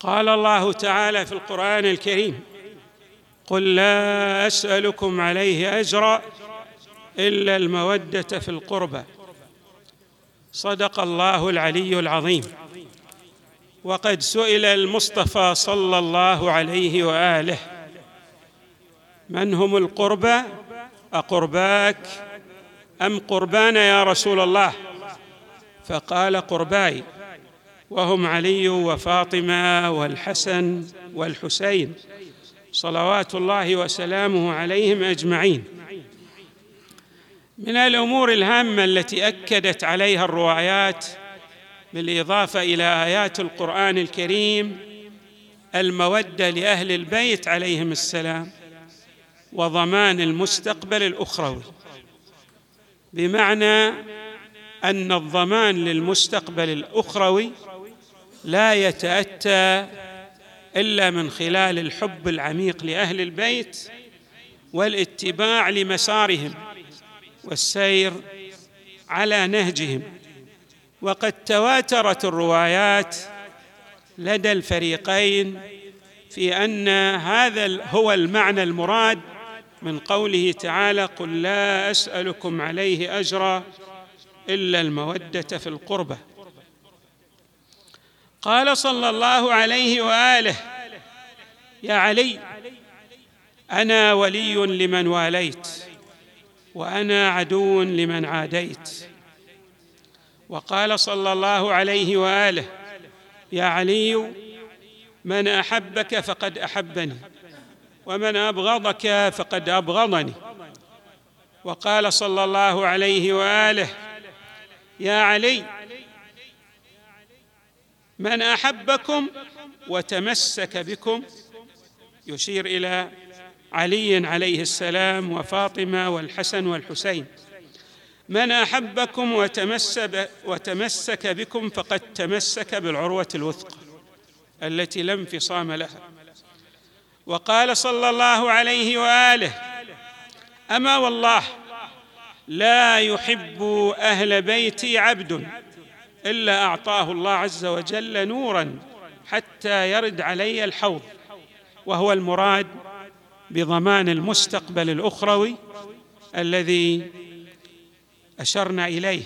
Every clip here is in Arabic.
قال الله تعالى في القرآن الكريم قل لا أسألكم عليه أجرا إلا المودة في القربى. صدق الله العلي العظيم. وقد سئل المصطفى صلى الله عليه وآله من هم القربى؟ أقرباك أم قربان يا رسول الله؟ فقال قرباي وهم علي وفاطمة والحسن والحسين. صلوات الله وسلامه عليهم أجمعين. من الأمور الهامة التي أكدت عليها الروايات بالإضافة إلى آيات القرآن الكريم المودة لأهل البيت عليهم السلام وضمان المستقبل الأخروي بمعنى أن الضمان للمستقبل الأخروي لا يتأتى إلا من خلال الحب العميق لأهل البيت والاتباع لمسارهم والسير على نهجهم. وقد تواترت الروايات لدى الفريقين في أن هذا هو المعنى المراد من قوله تعالى قل لا أسألكم عليه أجرا إلا المودة في القربة قال صلى الله عليه وآله يا علي أنا ولي لمن واليت وأنا عدو لمن عاديت. وقال صلى الله عليه وآله يا علي من أحبك فقد أحبني ومن أبغضك فقد أبغضني. وقال صلى الله عليه وآله يا علي من أحبكم وتمسك بكم. يشير إلى علي عليه السلام وفاطمة والحسن والحسين. من أحبكم وتمسك, وتمسك بكم فقد تمسك بالعروة الوثقى التي لا انفصام لها. وقال صلى الله عليه وآله أما والله لا يحب أهل بيتي عبد. إلا أعطاه الله عز وجل نورا حتى يرد علي الحوض وهو المراد بضمان المستقبل الأخروي الذي أشرنا إليه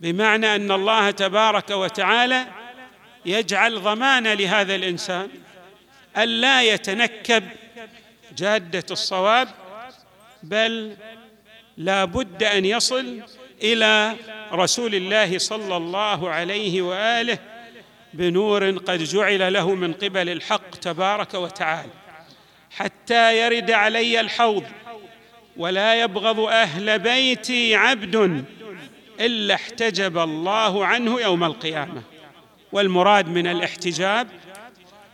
بمعنى أن الله تبارك وتعالى يجعل ضمان لهذا الإنسان الا يتنكب جادة الصواب بل لا بد أن يصل إلى رسول الله صلى الله عليه وآله بنور قد جعل له من قبل الحق تبارك وتعالى حتى يرد علي الحوض ولا يبغض أهل بيتي عبد إلا احتجب الله عنه يوم القيامة. والمراد من الاحتجاب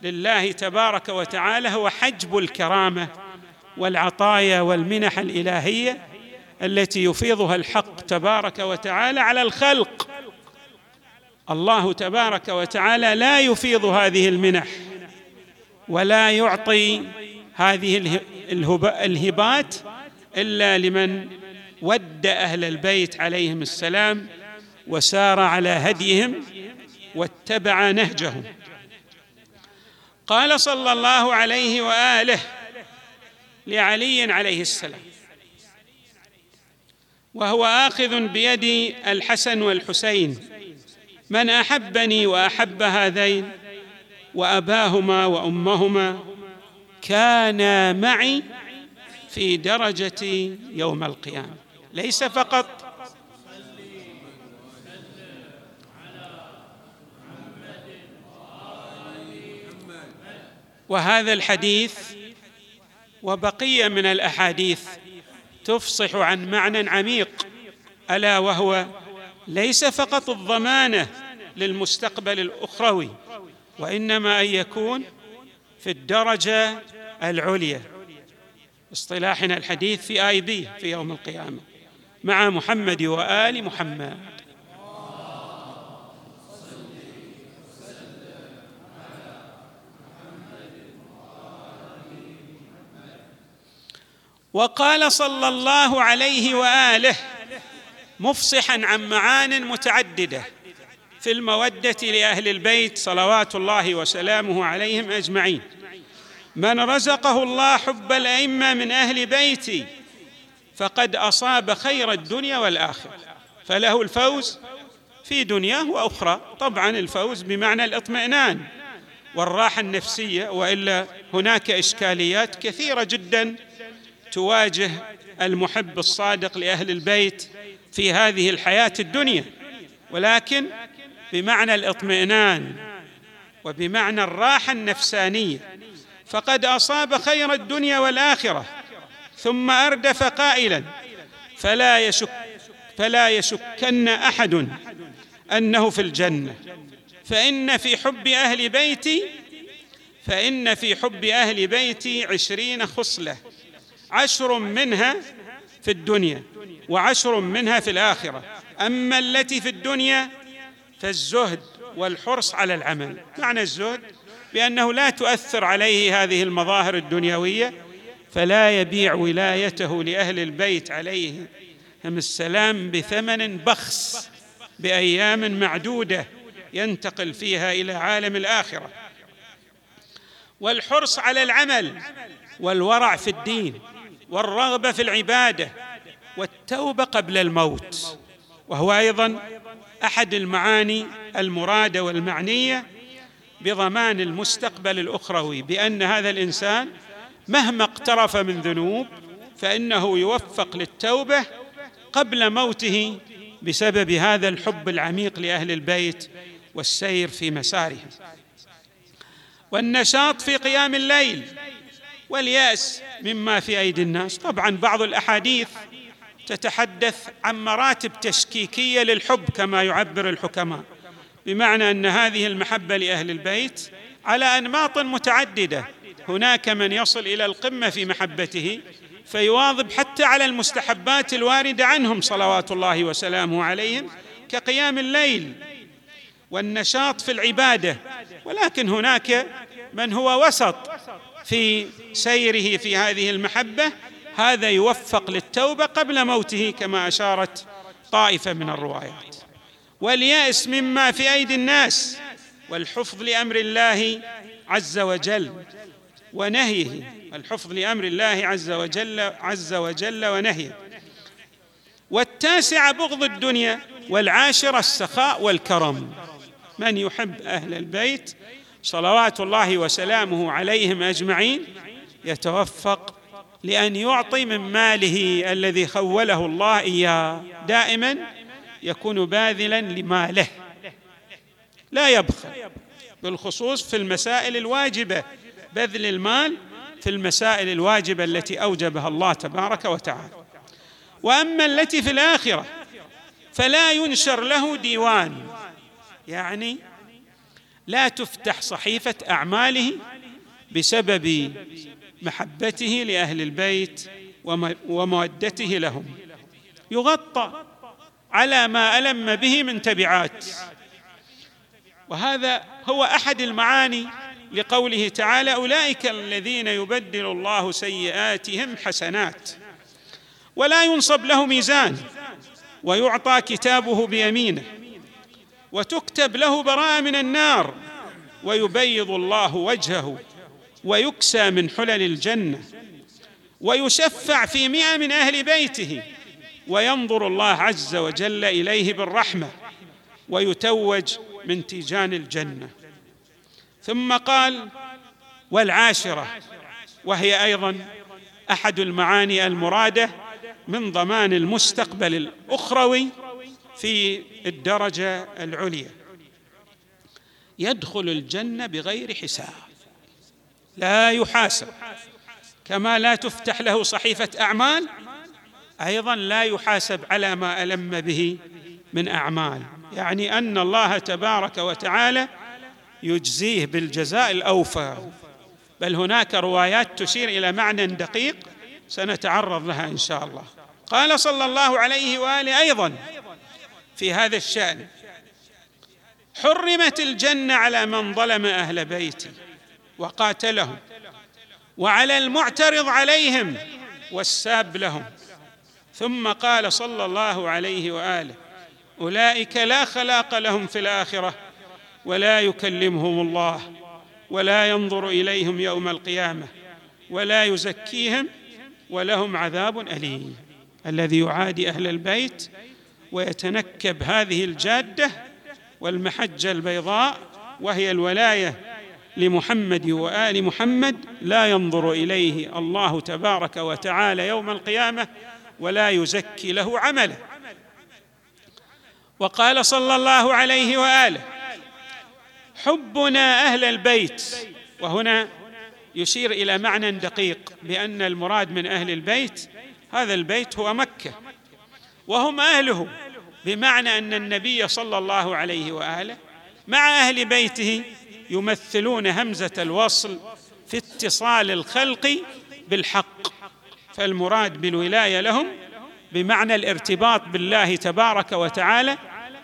لله تبارك وتعالى هو حجب الكرامة والعطايا والمنح الإلهية التي يفيضها الحق تبارك وتعالى على الخلق. الله تبارك وتعالى لا يفيض هذه المنح ولا يعطي هذه الهبات إلا لمن ود أهل البيت عليهم السلام وسار على هديهم واتبع نهجهم. قال صلى الله عليه وآله لعلي عليه السلام وهو آخذ بيد الحسن والحسين. من أحبني وأحب هذين وأباهما وأمهما كانا معي في درجتي يوم القيامة. ليس فقط وهذا الحديث وبقيه من الأحاديث تفصح عن معنى عميق ألا وهو ليس فقط الضمانة للمستقبل الأخروي وإنما أن يكون في الدرجة العليا. اصطلاحنا الحديث في آي بي في يوم القيامة. مع محمد وآل محمد. وقال صلى الله عليه وآله مفصحا عن معان متعددة في المودة لأهل البيت صلوات الله وسلامه عليهم أجمعين. من رزقه الله حب الأئمة من أهل بيتي فقد أصاب خير الدنيا والآخرة فله الفوز في دنياه وأخرى. طبعا الفوز بمعنى الاطمئنان والراحة النفسية وإلا هناك إشكاليات كثيرة جدا تواجه المحب الصادق لأهل البيت في هذه الحياة الدنيا. ولكن بمعنى الاطمئنان وبمعنى الراحة النفسانية فقد أصاب خير الدنيا والآخرة ثم أردف قائلا فلا يشك فلا يشكن أحد أنه في الجنة. فإن في حب أهل بيتي فإن في حب أهل بيتي عشرين خصلة. عشر منها في الدنيا وعشر منها في الآخرة. أما التي في الدنيا فالزهد والحرص على العمل. معنى الزهد؟ بأنه لا تؤثر عليه هذه المظاهر الدنيوية فلا يبيع ولايته لأهل البيت عليهم السلام بثمن بخس بأيام معدودة ينتقل فيها إلى عالم الآخرة. والحرص على العمل والورع في الدين. والرغبة في العبادة والتوبة قبل الموت. وهو أيضا أحد المعاني المرادة والمعنية بضمان المستقبل الأخروي بأن هذا الإنسان مهما اقترف من ذنوب فإنه يوفق للتوبة قبل موته بسبب هذا الحب العميق لأهل البيت والسير في مسارهم. والنشاط في قيام الليل والياس مما في أيدي الناس. طبعا بعض الأحاديث تتحدث عن مراتب تشكيكية للحب كما يعبر الحكماء بمعنى أن هذه المحبة لأهل البيت على أنماط متعددة. هناك من يصل إلى القمة في محبته فيواظب حتى على المستحبات الواردة عنهم صلوات الله وسلامه عليهم كقيام الليل والنشاط في العبادة. ولكن هناك من هو وسط في سيره في هذه المحبة هذا يوفق للتوبة قبل موته كما أشارت طائفة من الروايات. واليأس مما في أيدي الناس والحفظ لأمر الله عز وجل ونهيه. الحفظ لأمر الله عز وجل عز وجل ونهيه. والتاسع بغض الدنيا والعاشر السخاء والكرم. من يحب أهل البيت صلوات الله وسلامه عليهم أجمعين يتوفق لأن يعطي من ماله الذي خوله الله إياه. دائما يكون باذلا لماله. لا يبخل. بالخصوص في المسائل الواجبة. بذل المال في المسائل الواجبة التي أوجبها الله تبارك وتعالى. وأما التي في الآخرة فلا ينشر له ديوان. يعني لا تفتح صحيفة أعماله بسبب محبته لأهل البيت ومودته لهم. يغطى على ما ألم به من تبعات. وهذا هو أحد المعاني لقوله تعالى أولئك الذين يبدل الله سيئاتهم حسنات ولا ينصب له ميزان ويعطى كتابه بيمينه وتكتب له براءة من النار. ويبيض الله وجهه ويكسى من حلل الجنة ويشفع في مئة من أهل بيته وينظر الله عز وجل إليه بالرحمة ويتوج من تيجان الجنة. ثم قال والعاشرة وهي أيضا أحد المعاني المرادة من ضمان المستقبل الأخروي في الدرجة العليا. يدخل الجنة بغير حساب. لا يحاسب. كما لا تفتح له صحيفة أعمال أيضا لا يحاسب على ما ألم به من أعمال. يعني أن الله تبارك وتعالى يجزيه بالجزاء الأوفى. بل هناك روايات تشير إلى معنى دقيق سنتعرض لها إن شاء الله. قال صلى الله عليه وآله أيضا في هذا الشأن حرمت الجنة على من ظلم أهل بيتي وقاتلهم وعلى المعترض عليهم والساب لهم. ثم قال صلى الله عليه وآله أولئك لا خلاق لهم في الآخرة ولا يكلمهم الله ولا ينظر إليهم يوم القيامة ولا يزكيهم ولهم عذاب أليم. الذي يعادي أهل البيت ويتنكب هذه الجادة والمحجة البيضاء وهي الولاية لمحمد وآل محمد لا ينظر إليه الله تبارك وتعالى يوم القيامة ولا يزكي له عمله. وقال صلى الله عليه وآله حبنا أهل البيت وهنا يشير إلى معنى دقيق بأن المراد من أهل البيت هذا البيت هو مكة وهم اهله بمعنى أن النبي صلى الله عليه وآله مع أهل بيته يمثلون همزة الوصل في اتصال الخلق بالحق. فالمراد بالولاية لهم بمعنى الارتباط بالله تبارك وتعالى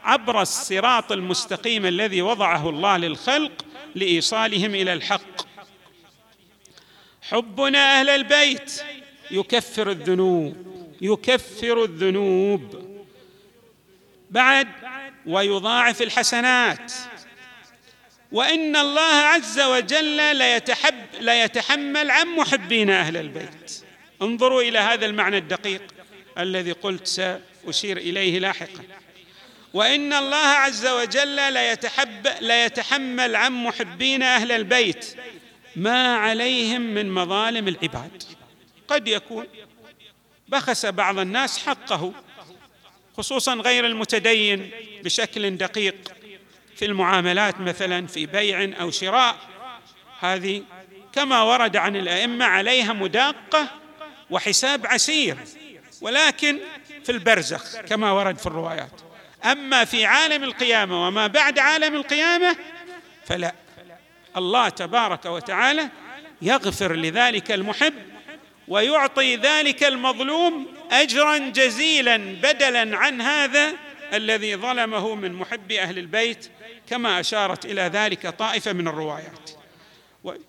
عبر الصراط المستقيم الذي وضعه الله للخلق لإيصالهم إلى الحق. حبنا أهل البيت يكفر الذنوب يكفر الذنوب. بعد ويضاعف الحسنات. وإن الله عز وجل ليتحب ليتحمل عن محبين أهل البيت. انظروا إلى هذا المعنى الدقيق الذي قلت سأشير إليه لاحقا. وإن الله عز وجل ليتحب ليتحمل عن محبين أهل البيت ما عليهم من مظالم العباد. قد يكون بخس بعض الناس حقه خصوصا غير المتدين بشكل دقيق في المعاملات مثلا في بيع أو شراء. هذه كما ورد عن الأئمة عليها مداقة وحساب عسير ولكن في البرزخ كما ورد في الروايات. أما في عالم القيامة وما بعد عالم القيامة فلا. الله تبارك وتعالى يغفر لذلك المحب ويعطي ذلك المظلوم اجرا جزيلا بدلا عن هذا الذي ظلمه من محب أهل البيت كما أشارت إلى ذلك طائفة من الروايات.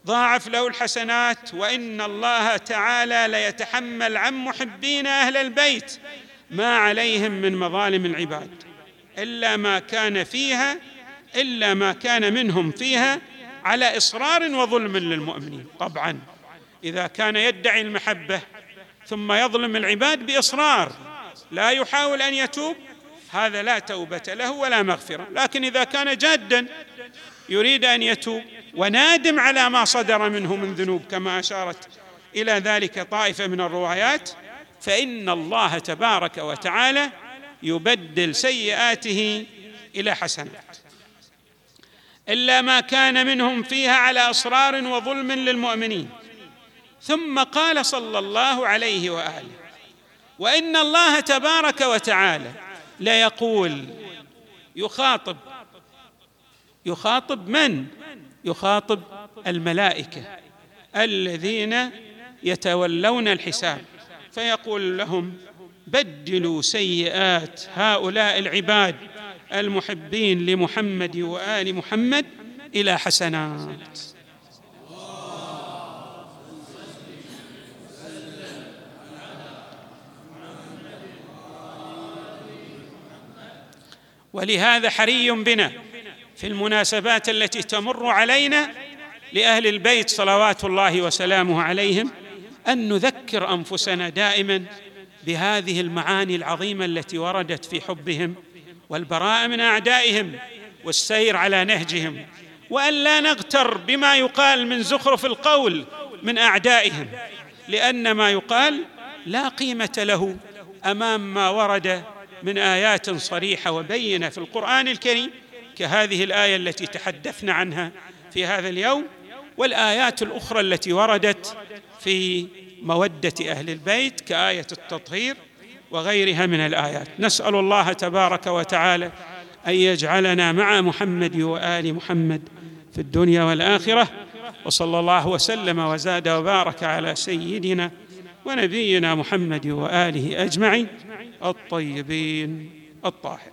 ضاعف له الحسنات وإن الله تعالى ليتحمل عن محبين أهل البيت ما عليهم من مظالم العباد. إلا ما كان فيها إلا ما كان منهم فيها على إصرار وظلم للمؤمنين. طبعا إذا كان يدعي المحبة ثم يظلم العباد بإصرار. لا يحاول أن يتوب. هذا لا توبة له ولا مغفرة. لكن إذا كان جادا يريد أن يتوب ونادم على ما صدر منه من ذنوب كما أشارت إلى ذلك طائفة من الروايات. فإن الله تبارك وتعالى يبدل سيئاته إلى حسنات. إلا ما كان منهم فيها على إصرار وظلم للمؤمنين. ثم قال صلى الله عليه وآله وإن الله تبارك وتعالى ليقول يخاطب يخاطب من؟ يخاطب الملائكة الذين يتولون الحساب فيقول لهم بدلوا سيئات هؤلاء العباد المحبين لمحمد وآل محمد إلى حسنات. ولهذا حري بنا في المناسبات التي تمر علينا لأهل البيت صلوات الله وسلامه عليهم أن نذكر أنفسنا دائما بهذه المعاني العظيمة التي وردت في حبهم والبراءة من أعدائهم والسير على نهجهم وأن لا نغتر بما يقال من زخرف القول من أعدائهم لأن ما يقال لا قيمة له أمام ما ورد من آيات صريحة وبينة في القرآن الكريم كهذه الآية التي تحدثنا عنها في هذا اليوم والآيات الأخرى التي وردت في مودة أهل البيت كآية التطهير وغيرها من الآيات. نسأل الله تبارك وتعالى أن يجعلنا مع محمد وآل محمد في الدنيا والآخرة وصلى الله وسلم وزاد وبارك على سيدنا ونبينا محمد وآله أجمعين الطيبين الطاهرين.